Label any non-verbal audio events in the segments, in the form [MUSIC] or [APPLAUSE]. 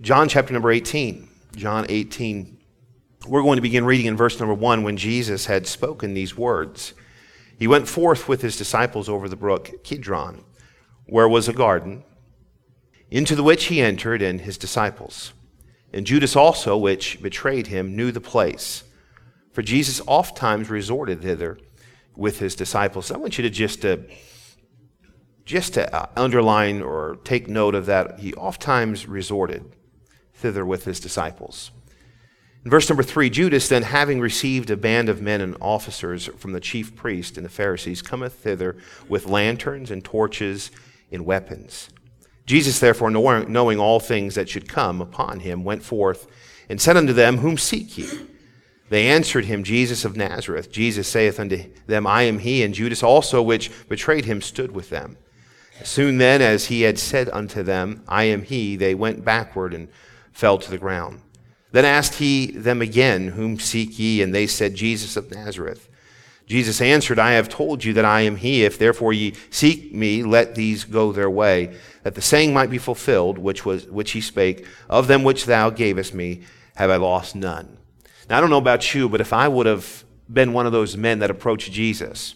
John chapter number 18. John 18. We're going to begin reading in verse number 1 when Jesus had spoken these words. He went forth with his disciples over the brook Kidron, where was a garden, into the which he entered and his disciples. And Judas also, which betrayed him, knew the place. For Jesus oft times resorted thither with his disciples. I want you to just to, just to uh, underline or take note of that. He oft times resorted thither with his disciples. In verse number three, Judas, then having received a band of men and officers from the chief priest and the Pharisees, cometh thither with lanterns and torches and weapons. Jesus, therefore, knowing all things that should come upon him, went forth and said unto them, Whom seek ye? They answered him, Jesus of Nazareth. Jesus saith unto them, I am he, and Judas also, which betrayed him, stood with them. Soon then, as he had said unto them, I am he, they went backward and fell to the ground. Then asked he them again, Whom seek ye? And they said, Jesus of Nazareth. Jesus answered, I have told you that I am he. If therefore ye seek me, let these go their way, that the saying might be fulfilled, which, was, which he spake, Of them which thou gavest me, have I lost none. Now, I don't know about you, but if I would have been one of those men that approached Jesus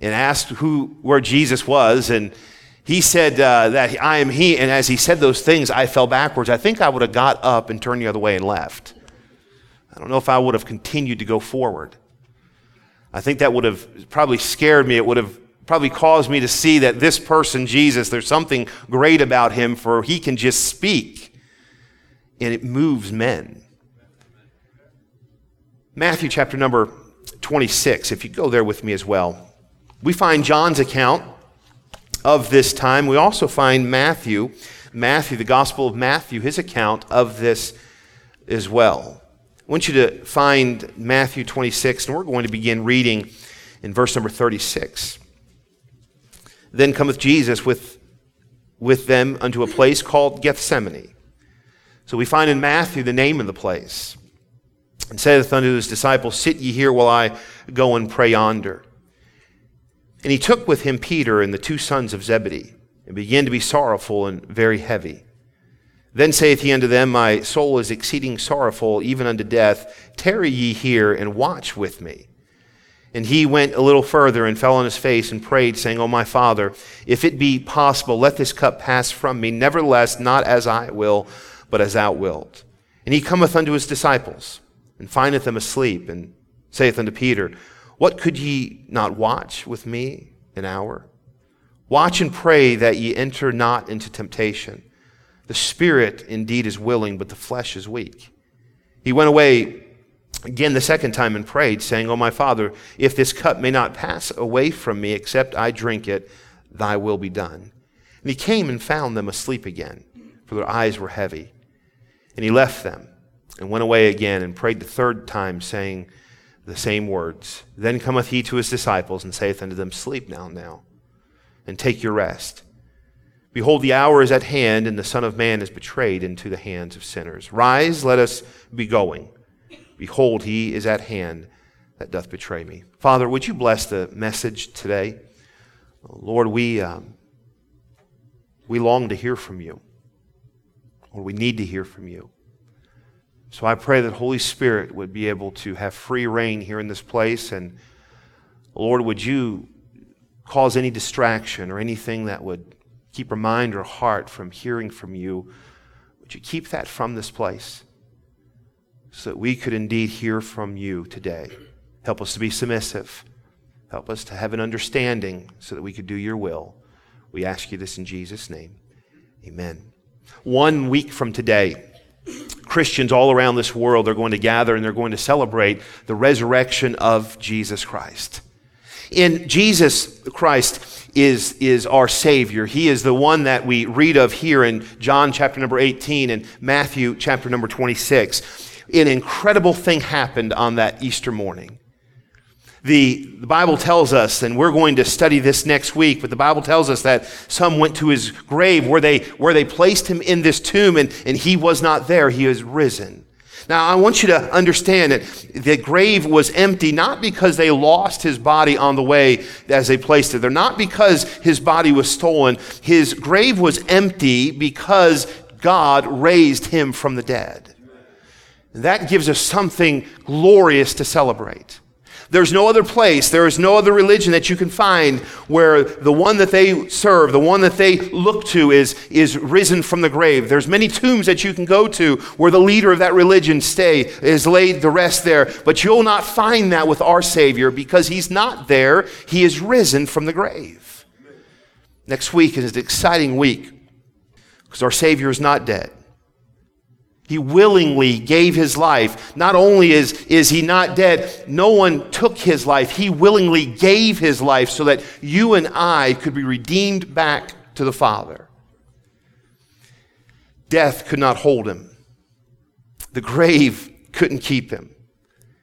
and asked who, where Jesus was, and he said uh, that I am he, and as he said those things, I fell backwards, I think I would have got up and turned the other way and left. I don't know if I would have continued to go forward. I think that would have probably scared me. It would have probably caused me to see that this person, Jesus, there's something great about him, for he can just speak and it moves men. Matthew chapter number 26, if you go there with me as well, we find John's account of this time. We also find Matthew, Matthew, the Gospel of Matthew, his account of this as well. I want you to find Matthew 26, and we're going to begin reading in verse number 36. Then cometh Jesus with, with them unto a place called Gethsemane. So we find in Matthew the name of the place. And saith unto his disciples, Sit ye here while I go and pray yonder. And he took with him Peter and the two sons of Zebedee, and began to be sorrowful and very heavy. Then saith he unto them, My soul is exceeding sorrowful, even unto death. Tarry ye here and watch with me. And he went a little further and fell on his face and prayed, saying, O my Father, if it be possible, let this cup pass from me. Nevertheless, not as I will, but as thou wilt. And he cometh unto his disciples, and findeth them asleep, and saith unto Peter, What could ye not watch with me an hour? Watch and pray that ye enter not into temptation. The spirit indeed is willing, but the flesh is weak. He went away again the second time and prayed, saying, O my Father, if this cup may not pass away from me except I drink it, thy will be done. And he came and found them asleep again, for their eyes were heavy. And he left them and went away again and prayed the third time, saying the same words. Then cometh he to his disciples and saith unto them, Sleep now, now, and take your rest. Behold, the hour is at hand, and the Son of Man is betrayed into the hands of sinners. Rise, let us be going. Behold, he is at hand that doth betray me. Father, would you bless the message today? Lord, we, um, we long to hear from you. Lord, we need to hear from you. So I pray that Holy Spirit would be able to have free reign here in this place. And Lord, would you cause any distraction or anything that would keep our mind or heart from hearing from you? Would you keep that from this place so that we could indeed hear from you today? Help us to be submissive. Help us to have an understanding so that we could do your will. We ask you this in Jesus' name. Amen. One week from today, Christians all around this world are going to gather and they're going to celebrate the resurrection of Jesus Christ. In Jesus Christ is, is our Savior. He is the one that we read of here in John chapter number 18 and Matthew chapter number 26. An incredible thing happened on that Easter morning. The, the Bible tells us, and we're going to study this next week, but the Bible tells us that some went to his grave where they, where they placed him in this tomb and, and he was not there. He is risen. Now, I want you to understand that the grave was empty not because they lost his body on the way as they placed it there, not because his body was stolen. His grave was empty because God raised him from the dead. That gives us something glorious to celebrate. There's no other place, there is no other religion that you can find where the one that they serve, the one that they look to is, is risen from the grave. There's many tombs that you can go to where the leader of that religion stay is laid the rest there, but you'll not find that with our Savior because he's not there. He is risen from the grave. Next week is an exciting week because our Savior is not dead. He willingly gave his life. Not only is, is he not dead, no one took his life. He willingly gave his life so that you and I could be redeemed back to the Father. Death could not hold him, the grave couldn't keep him.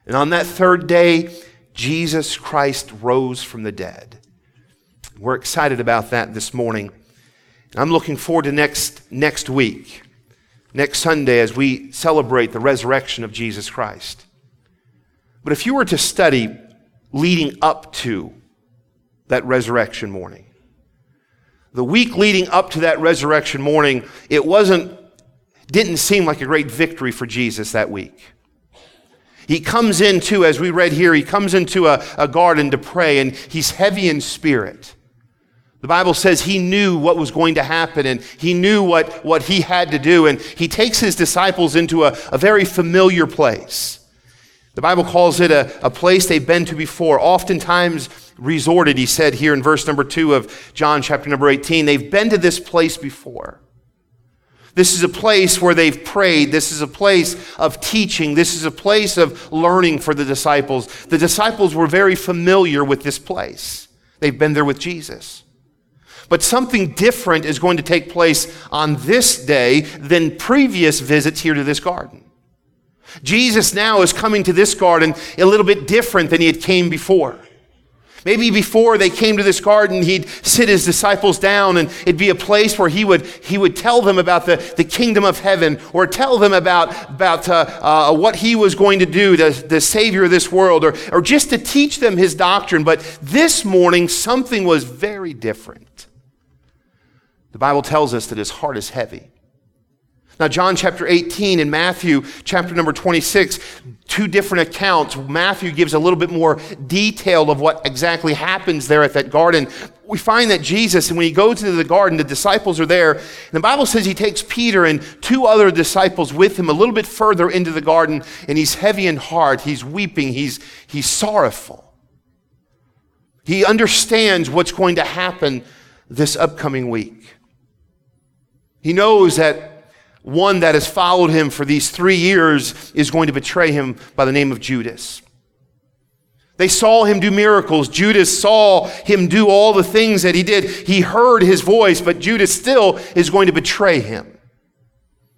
And on that third day, Jesus Christ rose from the dead. We're excited about that this morning. I'm looking forward to next, next week next Sunday as we celebrate the resurrection of Jesus Christ. But if you were to study leading up to that resurrection morning, the week leading up to that resurrection morning, it wasn't, didn't seem like a great victory for Jesus that week. He comes into, as we read here, he comes into a, a garden to pray, and he's heavy in spirit. The Bible says he knew what was going to happen and he knew what, what he had to do. And he takes his disciples into a, a very familiar place. The Bible calls it a, a place they've been to before, oftentimes resorted, he said here in verse number two of John chapter number 18. They've been to this place before. This is a place where they've prayed. This is a place of teaching. This is a place of learning for the disciples. The disciples were very familiar with this place. They've been there with Jesus. But something different is going to take place on this day than previous visits here to this garden. Jesus now is coming to this garden a little bit different than he had came before. Maybe before they came to this garden, he'd sit his disciples down and it'd be a place where he would, he would tell them about the, the kingdom of heaven or tell them about, about uh, uh, what he was going to do, the, the Savior of this world, or, or just to teach them his doctrine. But this morning, something was very different. The Bible tells us that his heart is heavy. Now, John chapter 18 and Matthew chapter number 26, two different accounts. Matthew gives a little bit more detail of what exactly happens there at that garden. We find that Jesus, and when he goes into the garden, the disciples are there. And the Bible says he takes Peter and two other disciples with him a little bit further into the garden, and he's heavy in heart. He's weeping. He's, he's sorrowful. He understands what's going to happen this upcoming week. He knows that one that has followed him for these three years is going to betray him by the name of Judas. They saw him do miracles. Judas saw him do all the things that he did. He heard his voice, but Judas still is going to betray him.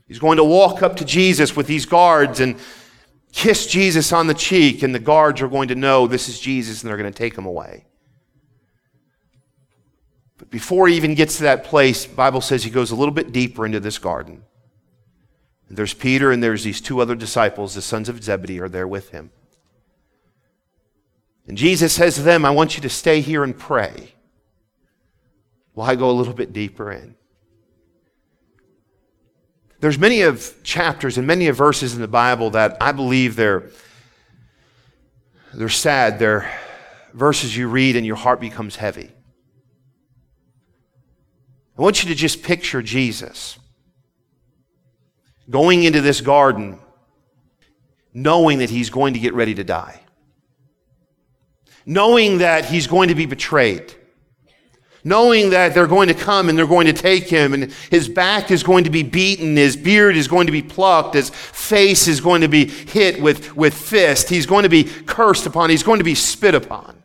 He's going to walk up to Jesus with these guards and kiss Jesus on the cheek, and the guards are going to know this is Jesus and they're going to take him away. But before he even gets to that place, Bible says he goes a little bit deeper into this garden. And there's Peter and there's these two other disciples, the sons of Zebedee, are there with him. And Jesus says to them, I want you to stay here and pray while I go a little bit deeper in. There's many of chapters and many of verses in the Bible that I believe they're, they're sad. They're verses you read and your heart becomes heavy. I want you to just picture Jesus going into this garden knowing that he's going to get ready to die, knowing that he's going to be betrayed, knowing that they're going to come and they're going to take him, and his back is going to be beaten, his beard is going to be plucked, his face is going to be hit with, with fist, he's going to be cursed upon, he's going to be spit upon.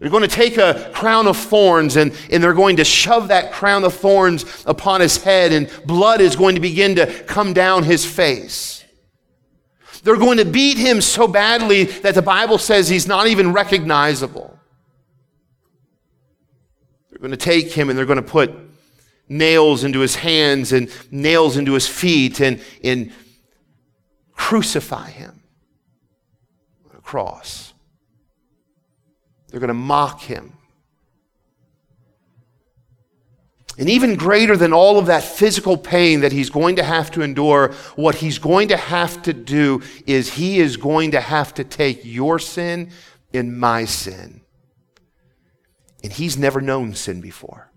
They're going to take a crown of thorns and, and they're going to shove that crown of thorns upon his head, and blood is going to begin to come down his face. They're going to beat him so badly that the Bible says he's not even recognizable. They're going to take him and they're going to put nails into his hands and nails into his feet and, and crucify him on a cross. They're going to mock him. And even greater than all of that physical pain that he's going to have to endure, what he's going to have to do is he is going to have to take your sin and my sin. And he's never known sin before.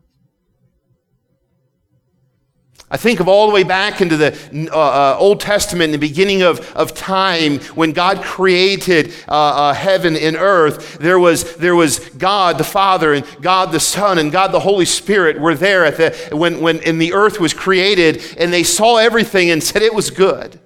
I think of all the way back into the uh, uh, Old Testament, in the beginning of, of time, when God created uh, uh, heaven and earth. There was, there was God the Father and God the Son and God the Holy Spirit were there at the, when, when and the earth was created, and they saw everything and said it was good.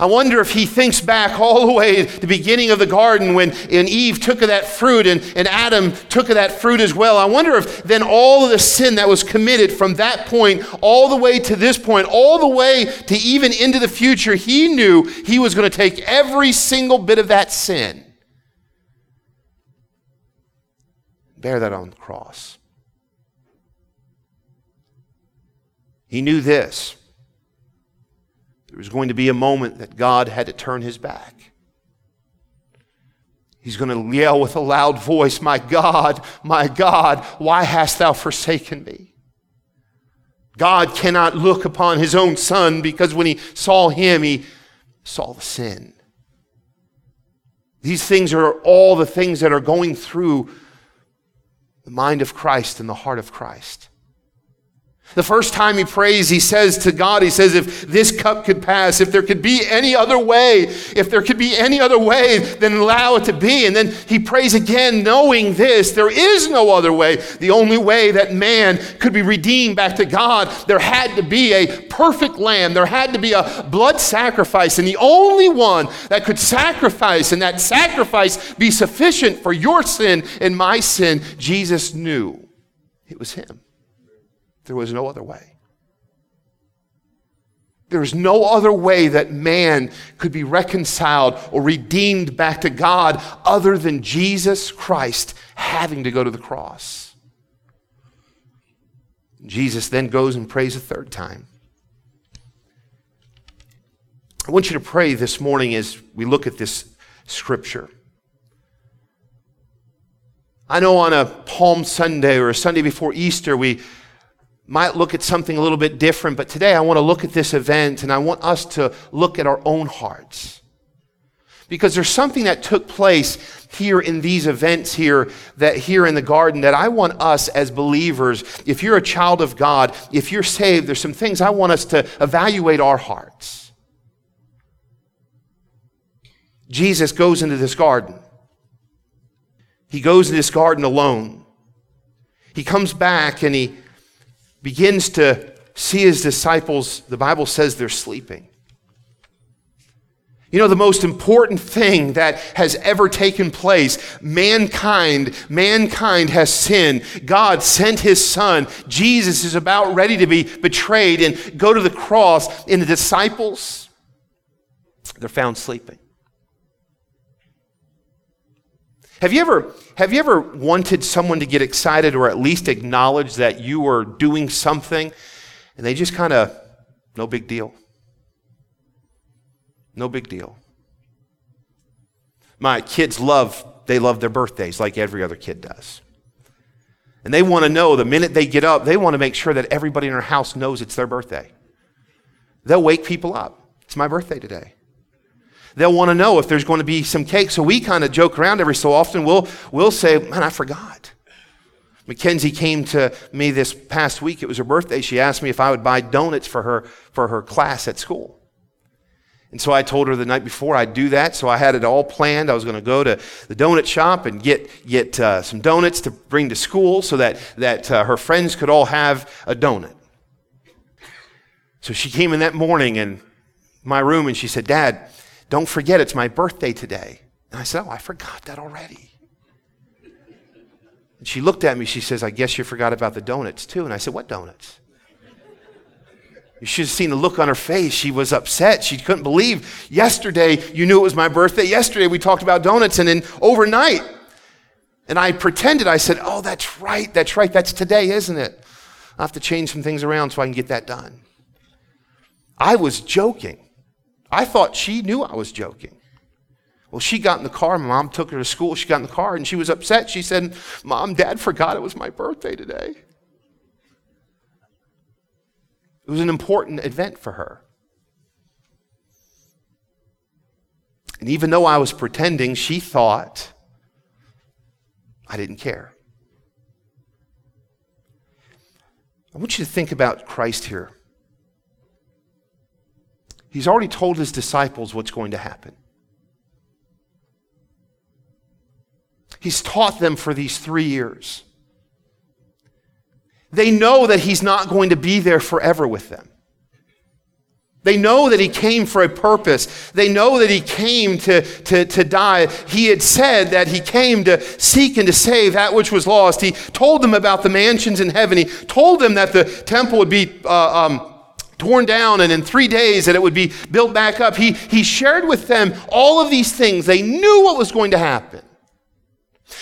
I wonder if he thinks back all the way to the beginning of the garden when and Eve took of that fruit and, and Adam took of that fruit as well. I wonder if then all of the sin that was committed from that point all the way to this point, all the way to even into the future, he knew he was going to take every single bit of that sin, bear that on the cross. He knew this there was going to be a moment that God had to turn his back. He's going to yell with a loud voice, My God, my God, why hast thou forsaken me? God cannot look upon his own son because when he saw him, he saw the sin. These things are all the things that are going through the mind of Christ and the heart of Christ. The first time he prays, he says to God, he says, if this cup could pass, if there could be any other way, if there could be any other way, then allow it to be. And then he prays again, knowing this, there is no other way. The only way that man could be redeemed back to God, there had to be a perfect lamb. There had to be a blood sacrifice. And the only one that could sacrifice and that sacrifice be sufficient for your sin and my sin, Jesus knew it was him. There was no other way. There was no other way that man could be reconciled or redeemed back to God other than Jesus Christ having to go to the cross. Jesus then goes and prays a third time. I want you to pray this morning as we look at this scripture. I know on a Palm Sunday or a Sunday before Easter, we might look at something a little bit different, but today I want to look at this event and I want us to look at our own hearts. Because there's something that took place here in these events here that here in the garden that I want us as believers, if you're a child of God, if you're saved, there's some things I want us to evaluate our hearts. Jesus goes into this garden. He goes into this garden alone. He comes back and he begins to see his disciples, the Bible says they're sleeping. You know, the most important thing that has ever taken place, mankind, mankind has sinned. God sent his son. Jesus is about ready to be betrayed and go to the cross. And the disciples, they're found sleeping. Have you ever have you ever wanted someone to get excited or at least acknowledge that you were doing something and they just kind of no big deal. No big deal. My kids love they love their birthdays like every other kid does. And they want to know the minute they get up, they want to make sure that everybody in their house knows it's their birthday. They'll wake people up. It's my birthday today they'll want to know if there's going to be some cake. So we kind of joke around every so often. We'll, we'll say, Man, I forgot. Mackenzie came to me this past week. It was her birthday. She asked me if I would buy donuts for her for her class at school. And so I told her the night before I'd do that. So I had it all planned. I was going to go to the donut shop and get, get uh, some donuts to bring to school so that, that uh, her friends could all have a donut. So she came in that morning in my room and she said, Dad, don't forget, it's my birthday today. And I said, Oh, I forgot that already. And she looked at me. She says, I guess you forgot about the donuts too. And I said, What donuts? You should have seen the look on her face. She was upset. She couldn't believe yesterday you knew it was my birthday. Yesterday we talked about donuts, and then overnight, and I pretended, I said, Oh, that's right, that's right, that's today, isn't it? i have to change some things around so I can get that done. I was joking. I thought she knew I was joking. Well, she got in the car. Mom took her to school. She got in the car and she was upset. She said, Mom, Dad forgot it was my birthday today. It was an important event for her. And even though I was pretending, she thought I didn't care. I want you to think about Christ here. He's already told his disciples what's going to happen. He's taught them for these three years. They know that he's not going to be there forever with them. They know that he came for a purpose. They know that he came to, to, to die. He had said that he came to seek and to save that which was lost. He told them about the mansions in heaven. He told them that the temple would be uh, um, torn down and in three days that it would be built back up. He, he shared with them all of these things. They knew what was going to happen.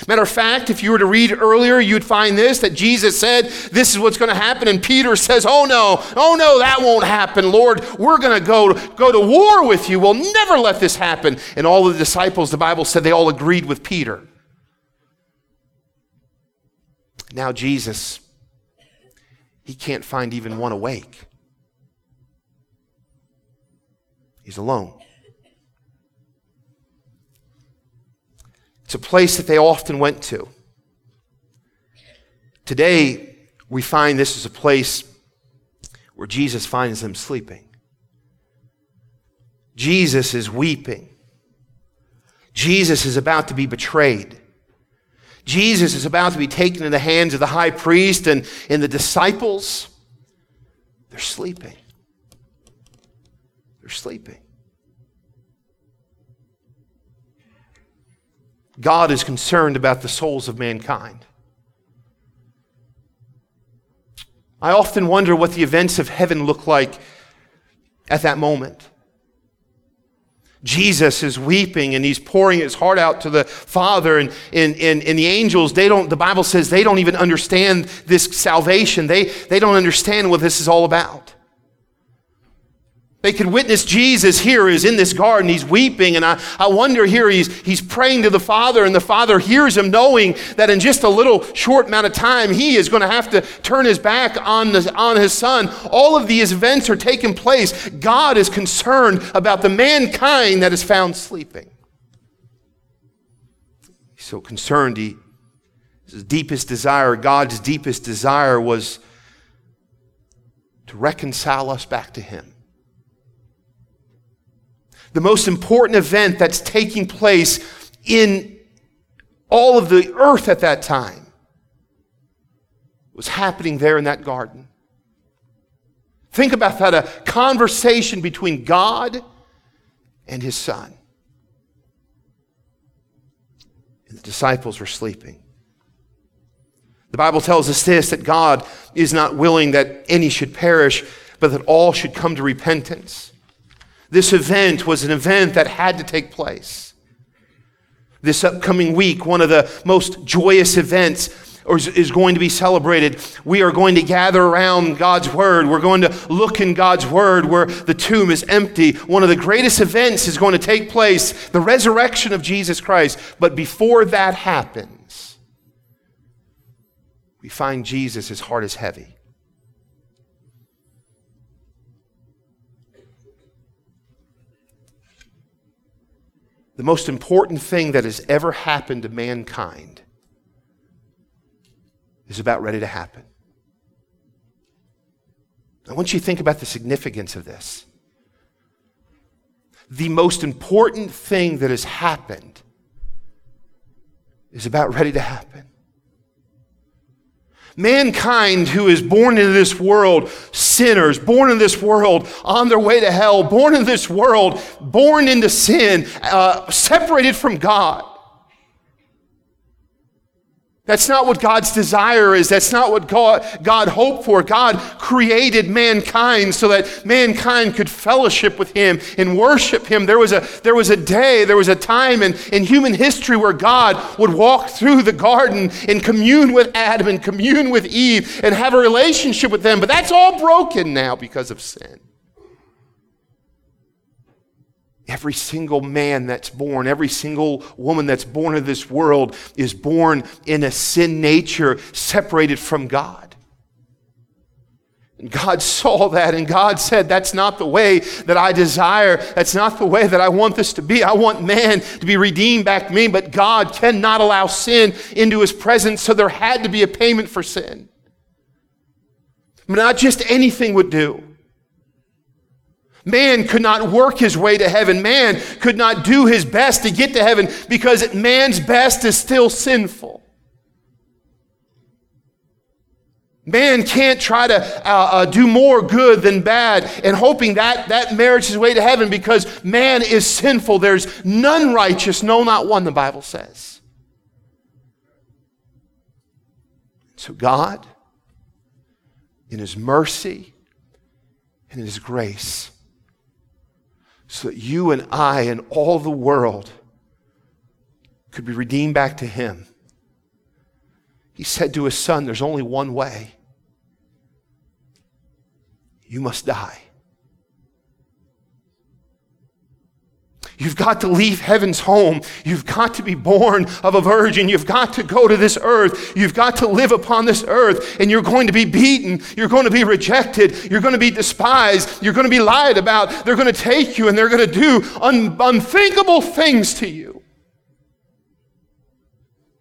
Matter of fact, if you were to read earlier, you'd find this that Jesus said, This is what's going to happen. And Peter says, Oh no, oh no, that won't happen, Lord. We're going to go, go to war with you. We'll never let this happen. And all the disciples, the Bible said, they all agreed with Peter. Now, Jesus, he can't find even one awake. He's alone. It's a place that they often went to. Today, we find this is a place where Jesus finds them sleeping. Jesus is weeping. Jesus is about to be betrayed. Jesus is about to be taken in the hands of the high priest and, and the disciples. They're sleeping. They're sleeping. God is concerned about the souls of mankind. I often wonder what the events of heaven look like at that moment. Jesus is weeping and he's pouring his heart out to the Father. And, and, and, and, the angels, they don't, the Bible says they don't even understand this salvation. They, they don't understand what this is all about. They can witness Jesus here is in this garden. He's weeping. And I, I wonder here, he's, he's praying to the Father, and the Father hears him, knowing that in just a little short amount of time, he is going to have to turn his back on, the, on his son. All of these events are taking place. God is concerned about the mankind that is found sleeping. He's so concerned. He, his deepest desire, God's deepest desire, was to reconcile us back to him the most important event that's taking place in all of the earth at that time was happening there in that garden. Think about that a conversation between God and his son. And the disciples were sleeping. The Bible tells us this that God is not willing that any should perish, but that all should come to repentance. This event was an event that had to take place. This upcoming week, one of the most joyous events is going to be celebrated. We are going to gather around God's Word. We're going to look in God's Word where the tomb is empty. One of the greatest events is going to take place the resurrection of Jesus Christ. But before that happens, we find Jesus, his heart is heavy. The most important thing that has ever happened to mankind is about ready to happen. I want you to think about the significance of this. The most important thing that has happened is about ready to happen. Mankind who is born into this world, sinners, born in this world, on their way to hell, born in this world, born into sin, uh, separated from God. That's not what God's desire is. That's not what God, God, hoped for. God created mankind so that mankind could fellowship with Him and worship Him. There was a, there was a day, there was a time in, in human history where God would walk through the garden and commune with Adam and commune with Eve and have a relationship with them. But that's all broken now because of sin. Every single man that's born, every single woman that's born into this world is born in a sin nature separated from God. And God [LAUGHS] saw that and God said, That's not the way that I desire. That's not the way that I want this to be. I want man to be redeemed back to me, but God cannot allow sin into his presence, so there had to be a payment for sin. But not just anything would do. Man could not work his way to heaven. Man could not do his best to get to heaven because man's best is still sinful. Man can't try to uh, uh, do more good than bad and hoping that that merits his way to heaven because man is sinful. There's none righteous, no, not one, the Bible says. So God, in his mercy and in his grace, so that you and I and all the world could be redeemed back to Him. He said to His Son, There's only one way. You must die. You've got to leave heaven's home. You've got to be born of a virgin. You've got to go to this earth. You've got to live upon this earth. And you're going to be beaten. You're going to be rejected. You're going to be despised. You're going to be lied about. They're going to take you and they're going to do un- unthinkable things to you.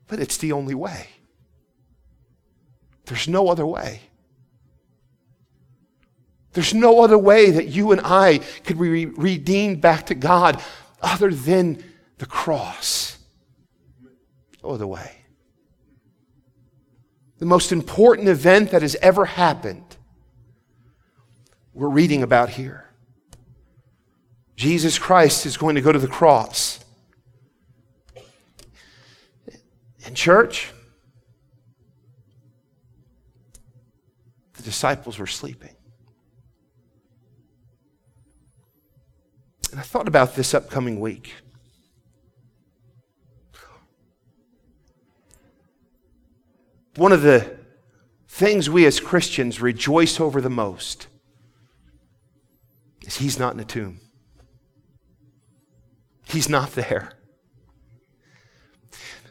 But it's the only way. There's no other way. There's no other way that you and I could be redeemed back to God other than the cross. No the way. The most important event that has ever happened, we're reading about here. Jesus Christ is going to go to the cross. In church, the disciples were sleeping. Thought about this upcoming week. One of the things we as Christians rejoice over the most is he's not in a tomb. He's not there.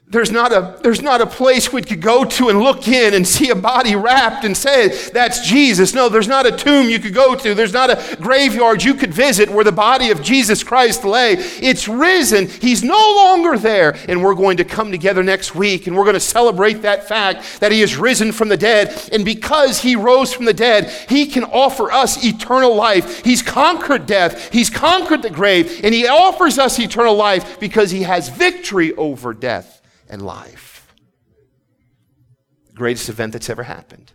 There's not, a, there's not a place we could go to and look in and see a body wrapped and say, that's Jesus. No, there's not a tomb you could go to. There's not a graveyard you could visit where the body of Jesus Christ lay. It's risen. He's no longer there. And we're going to come together next week and we're going to celebrate that fact that he is risen from the dead. And because he rose from the dead, he can offer us eternal life. He's conquered death, he's conquered the grave, and he offers us eternal life because he has victory over death and life. The greatest event that's ever happened.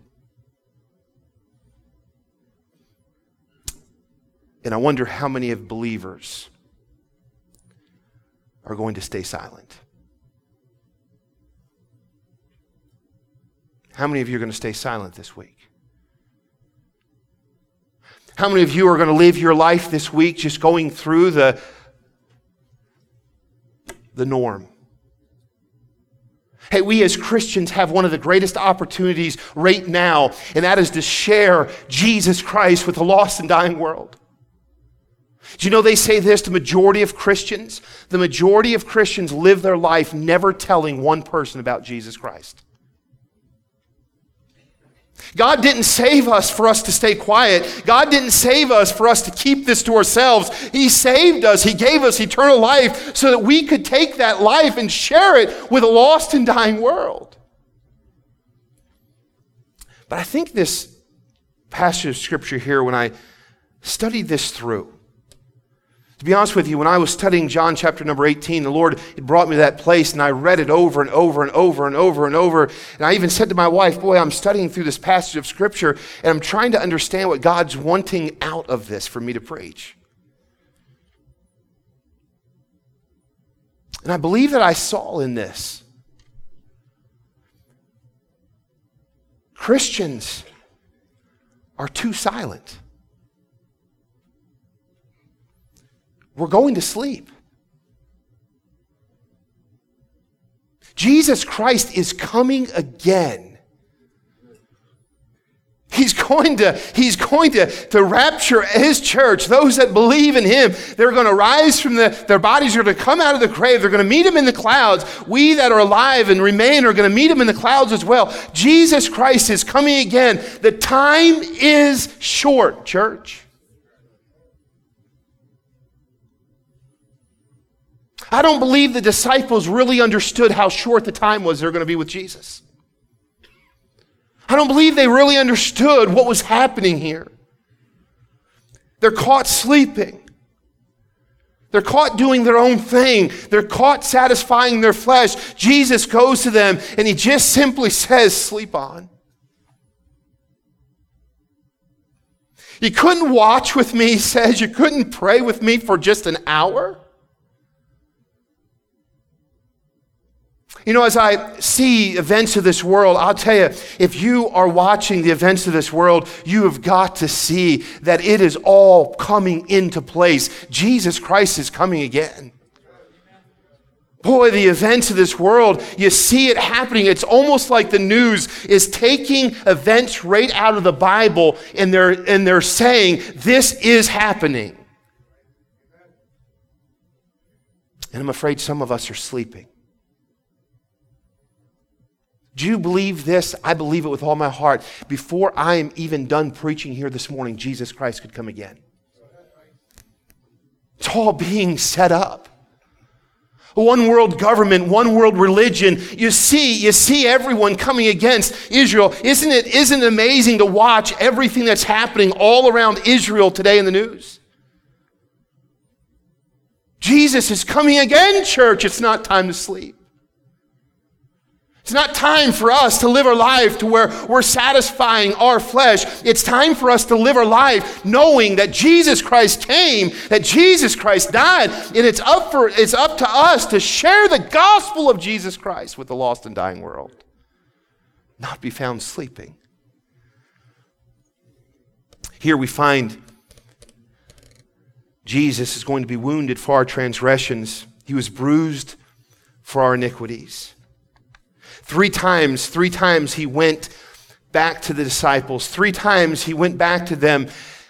And I wonder how many of believers are going to stay silent. How many of you are going to stay silent this week? How many of you are going to live your life this week just going through the, the norm? Hey, we as Christians have one of the greatest opportunities right now, and that is to share Jesus Christ with the lost and dying world. Do you know they say this? The majority of Christians, the majority of Christians live their life never telling one person about Jesus Christ. God didn't save us for us to stay quiet. God didn't save us for us to keep this to ourselves. He saved us. He gave us eternal life so that we could take that life and share it with a lost and dying world. But I think this passage of scripture here, when I studied this through, to be honest with you, when I was studying John chapter number 18, the Lord had brought me to that place and I read it over and over and over and over and over. And I even said to my wife, Boy, I'm studying through this passage of Scripture and I'm trying to understand what God's wanting out of this for me to preach. And I believe that I saw in this Christians are too silent. We're going to sleep. Jesus Christ is coming again. He's going to, he's going to, to rapture his church. Those that believe in him, they're going to rise from the, their bodies are going to come out of the grave. They're going to meet him in the clouds. We that are alive and remain are going to meet him in the clouds as well. Jesus Christ is coming again. The time is short, church. I don't believe the disciples really understood how short the time was they're going to be with Jesus. I don't believe they really understood what was happening here. They're caught sleeping. They're caught doing their own thing. They're caught satisfying their flesh. Jesus goes to them and he just simply says, Sleep on. You couldn't watch with me, he says. You couldn't pray with me for just an hour. You know, as I see events of this world, I'll tell you, if you are watching the events of this world, you have got to see that it is all coming into place. Jesus Christ is coming again. Boy, the events of this world, you see it happening. It's almost like the news is taking events right out of the Bible and they're, and they're saying, this is happening. And I'm afraid some of us are sleeping. Do you believe this? I believe it with all my heart. Before I am even done preaching here this morning, Jesus Christ could come again. It's all being set up. One world government, one world religion. You see, you see everyone coming against Israel. Isn't it, isn't it amazing to watch everything that's happening all around Israel today in the news? Jesus is coming again, church. It's not time to sleep. It's not time for us to live our life to where we're satisfying our flesh. It's time for us to live our life knowing that Jesus Christ came, that Jesus Christ died, and it's up for it's up to us to share the gospel of Jesus Christ with the lost and dying world. Not be found sleeping. Here we find Jesus is going to be wounded for our transgressions. He was bruised for our iniquities. Three times, three times he went back to the disciples. Three times he went back to them,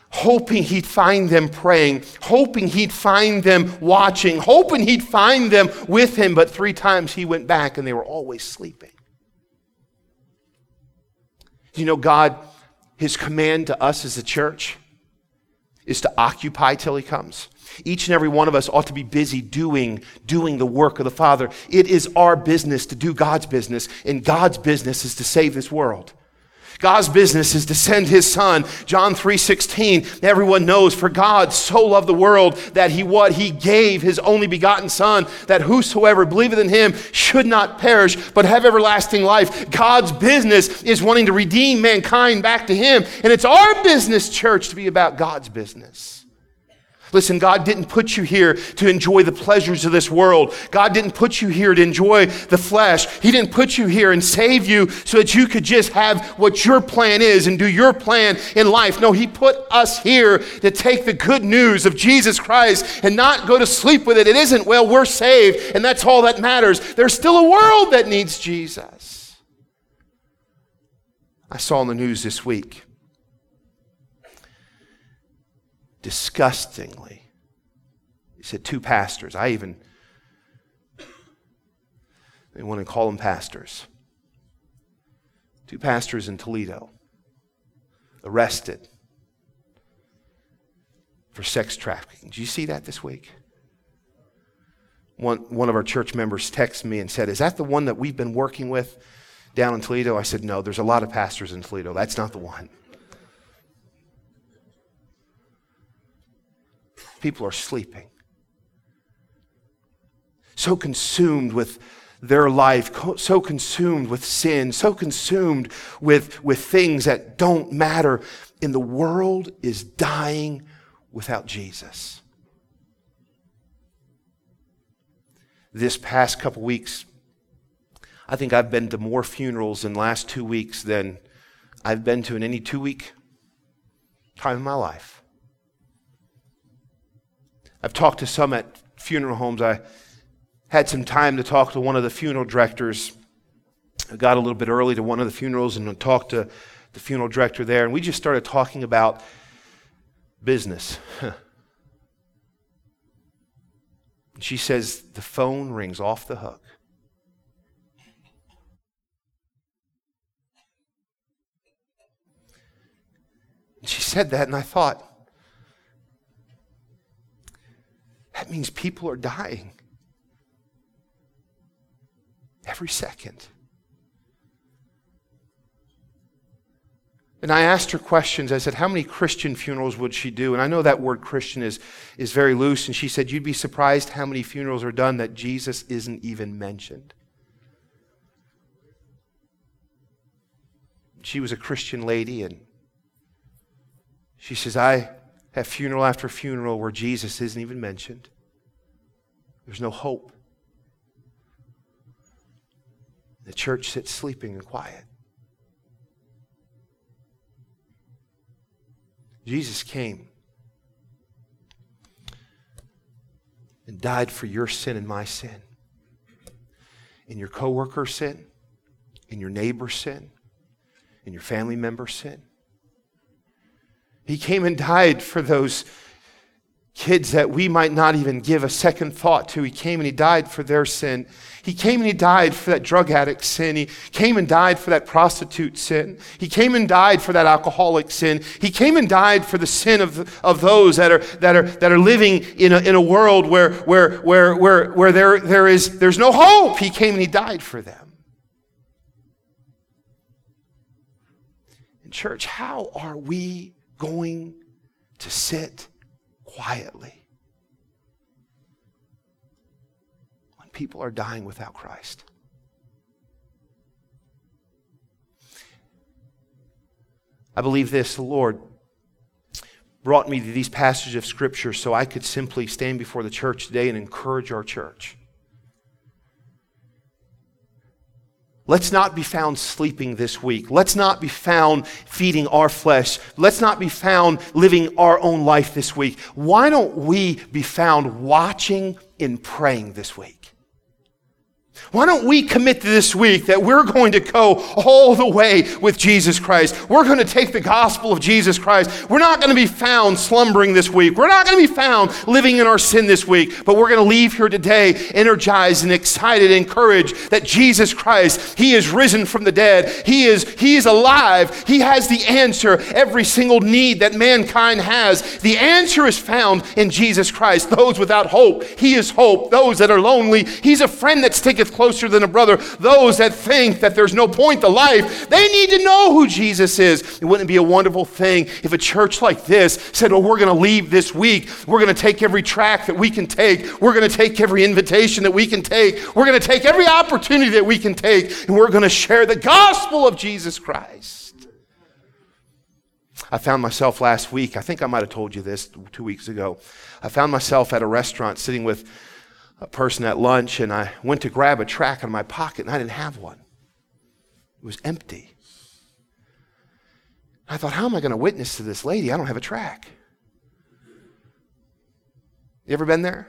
hoping he'd find them praying, hoping he'd find them watching, hoping he'd find them with him. But three times he went back and they were always sleeping. You know God, his command to us as a church is to occupy till he comes. Each and every one of us ought to be busy doing, doing the work of the Father. It is our business to do God's business, and God's business is to save this world. God's business is to send his son. John 3:16. Everyone knows for God so loved the world that he what he gave his only begotten son that whosoever believeth in him should not perish but have everlasting life. God's business is wanting to redeem mankind back to him, and it's our business church to be about God's business. Listen, God didn't put you here to enjoy the pleasures of this world. God didn't put you here to enjoy the flesh. He didn't put you here and save you so that you could just have what your plan is and do your plan in life. No, He put us here to take the good news of Jesus Christ and not go to sleep with it. It isn't, well, we're saved and that's all that matters. There's still a world that needs Jesus. I saw in the news this week disgustingly. He said, two pastors. I even, they want to call them pastors. Two pastors in Toledo arrested for sex trafficking. Did you see that this week? One, one of our church members texted me and said, Is that the one that we've been working with down in Toledo? I said, No, there's a lot of pastors in Toledo. That's not the one. People are sleeping. So consumed with their life, so consumed with sin, so consumed with, with things that don't matter. And the world is dying without Jesus. This past couple weeks, I think I've been to more funerals in the last two weeks than I've been to in any two week time in my life. I've talked to some at funeral homes. I had some time to talk to one of the funeral directors. I got a little bit early to one of the funerals and talked to, the funeral director there, and we just started talking about business. [LAUGHS] she says, The phone rings off the hook. She said that, and I thought, that means people are dying every second. And I asked her questions. I said, How many Christian funerals would she do? And I know that word Christian is, is very loose. And she said, You'd be surprised how many funerals are done that Jesus isn't even mentioned. She was a Christian lady, and she says, I have funeral after funeral where Jesus isn't even mentioned. There's no hope. The church sits sleeping and quiet. Jesus came and died for your sin and my sin, and your coworker's sin, and your neighbor's sin, and your family member's sin. He came and died for those kids that we might not even give a second thought to. He came and he died for their sin. He came and he died for that drug addict sin. He came and died for that prostitute sin. He came and died for that alcoholic sin. He came and died for the sin of, of those that are, that are, that are living in a, in a world where, where, where, where, where there, there is, there's no hope. He came and he died for them. In church, how are we going to sit quietly when people are dying without Christ. I believe this the Lord brought me to these passages of Scripture so I could simply stand before the church today and encourage our church. Let's not be found sleeping this week. Let's not be found feeding our flesh. Let's not be found living our own life this week. Why don't we be found watching and praying this week? Why don't we commit this week that we're going to go all the way with Jesus Christ? We're going to take the gospel of Jesus Christ. We're not going to be found slumbering this week. We're not going to be found living in our sin this week, but we're going to leave here today energized and excited, encouraged that Jesus Christ, He is risen from the dead. He is, he is alive. He has the answer every single need that mankind has. The answer is found in Jesus Christ. Those without hope, He is hope. Those that are lonely, He's a friend that sticketh closer than a brother. Those that think that there's no point to life, they need to know who Jesus is. It wouldn't be a wonderful thing if a church like this said, Well, we're going to leave this week. We're going to take every tract that we can take. We're going to take every invitation that we can take. We're going to take every opportunity that we can take, and we're going to share the gospel of Jesus Christ. I found myself last week, I think I might have told you this two weeks ago. I found myself at a restaurant sitting with a person at lunch and I went to grab a tract in my pocket and I didn't have one. It was empty. I thought, how am I going to witness to this lady? I don't have a tract. You ever been there?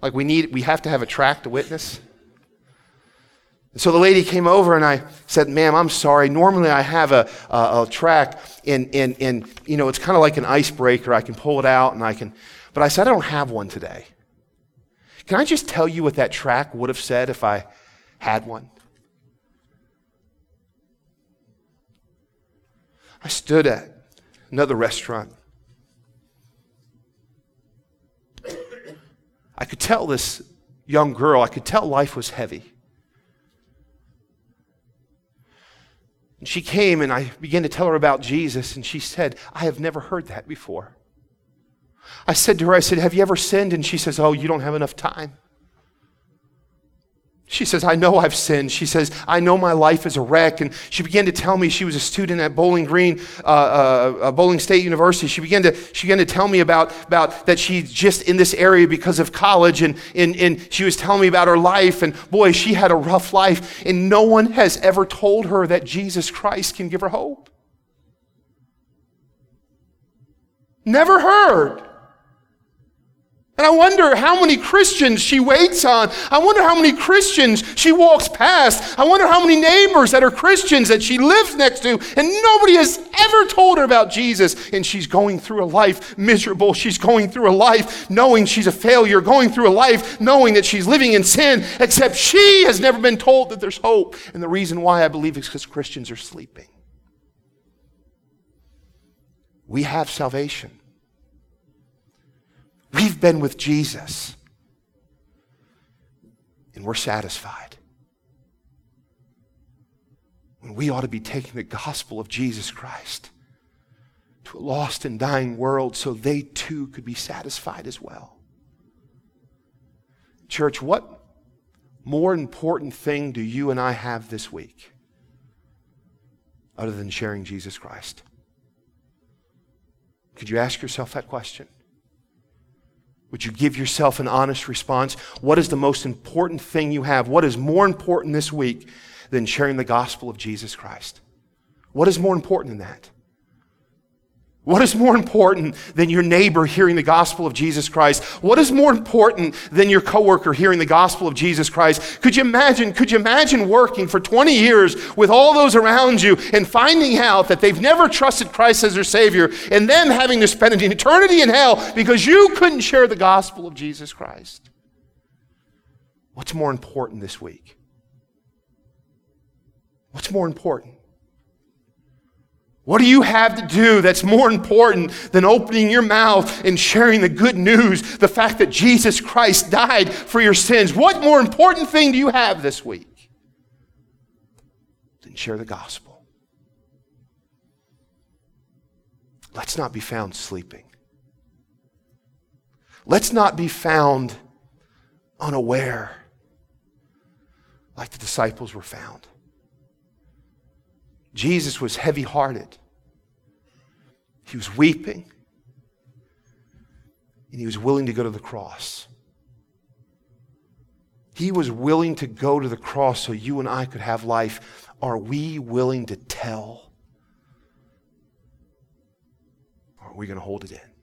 Like we need, we have to have a tract to witness. And so the lady came over and I said, ma'am, I'm sorry. Normally I have a, a, a tract and, and, and, you know, it's kind of like an icebreaker. I can pull it out and I can, but I said, I don't have one today. Can I just tell you what that tract would have said if I had one? I stood at another restaurant. I could tell this young girl, I could tell life was heavy. And she came and I began to tell her about Jesus, and she said, I have never heard that before. I said to her, I said, Have you ever sinned? And she says, Oh, you don't have enough time. She says, I know I've sinned. She says, I know my life is a wreck. And she began to tell me she was a student at Bowling Green, uh, uh, uh, Bowling State University. She began to, she began to tell me about, about that she's just in this area because of college. And, and, and she was telling me about her life. And boy, she had a rough life. And no one has ever told her that Jesus Christ can give her hope. Never heard. And I wonder how many Christians she waits on. I wonder how many Christians she walks past. I wonder how many neighbors that are Christians that she lives next to, and nobody has ever told her about Jesus. And she's going through a life miserable. She's going through a life knowing she's a failure, going through a life knowing that she's living in sin, except she has never been told that there's hope. And the reason why I believe is because Christians are sleeping. We have salvation. We've been with Jesus, and we're satisfied. When we ought to be taking the gospel of Jesus Christ to a lost and dying world so they too could be satisfied as well. Church, what more important thing do you and I have this week other than sharing Jesus Christ? Could you ask yourself that question? Would you give yourself an honest response? What is the most important thing you have? What is more important this week than sharing the gospel of Jesus Christ? What is more important than that? What is more important than your neighbor hearing the gospel of Jesus Christ? What is more important than your coworker hearing the gospel of Jesus Christ? Could you imagine, could you imagine working for 20 years with all those around you and finding out that they've never trusted Christ as their Savior and them having to spend an eternity in hell because you couldn't share the gospel of Jesus Christ? What's more important this week? What's more important? What do you have to do that's more important than opening your mouth and sharing the good news, the fact that Jesus Christ died for your sins? What more important thing do you have this week than share the gospel? Let's not be found sleeping. Let's not be found unaware like the disciples were found. Jesus was heavy hearted. He was weeping. And he was willing to go to the cross. He was willing to go to the cross so you and I could have life. Are we willing to tell? Or are we going to hold it in?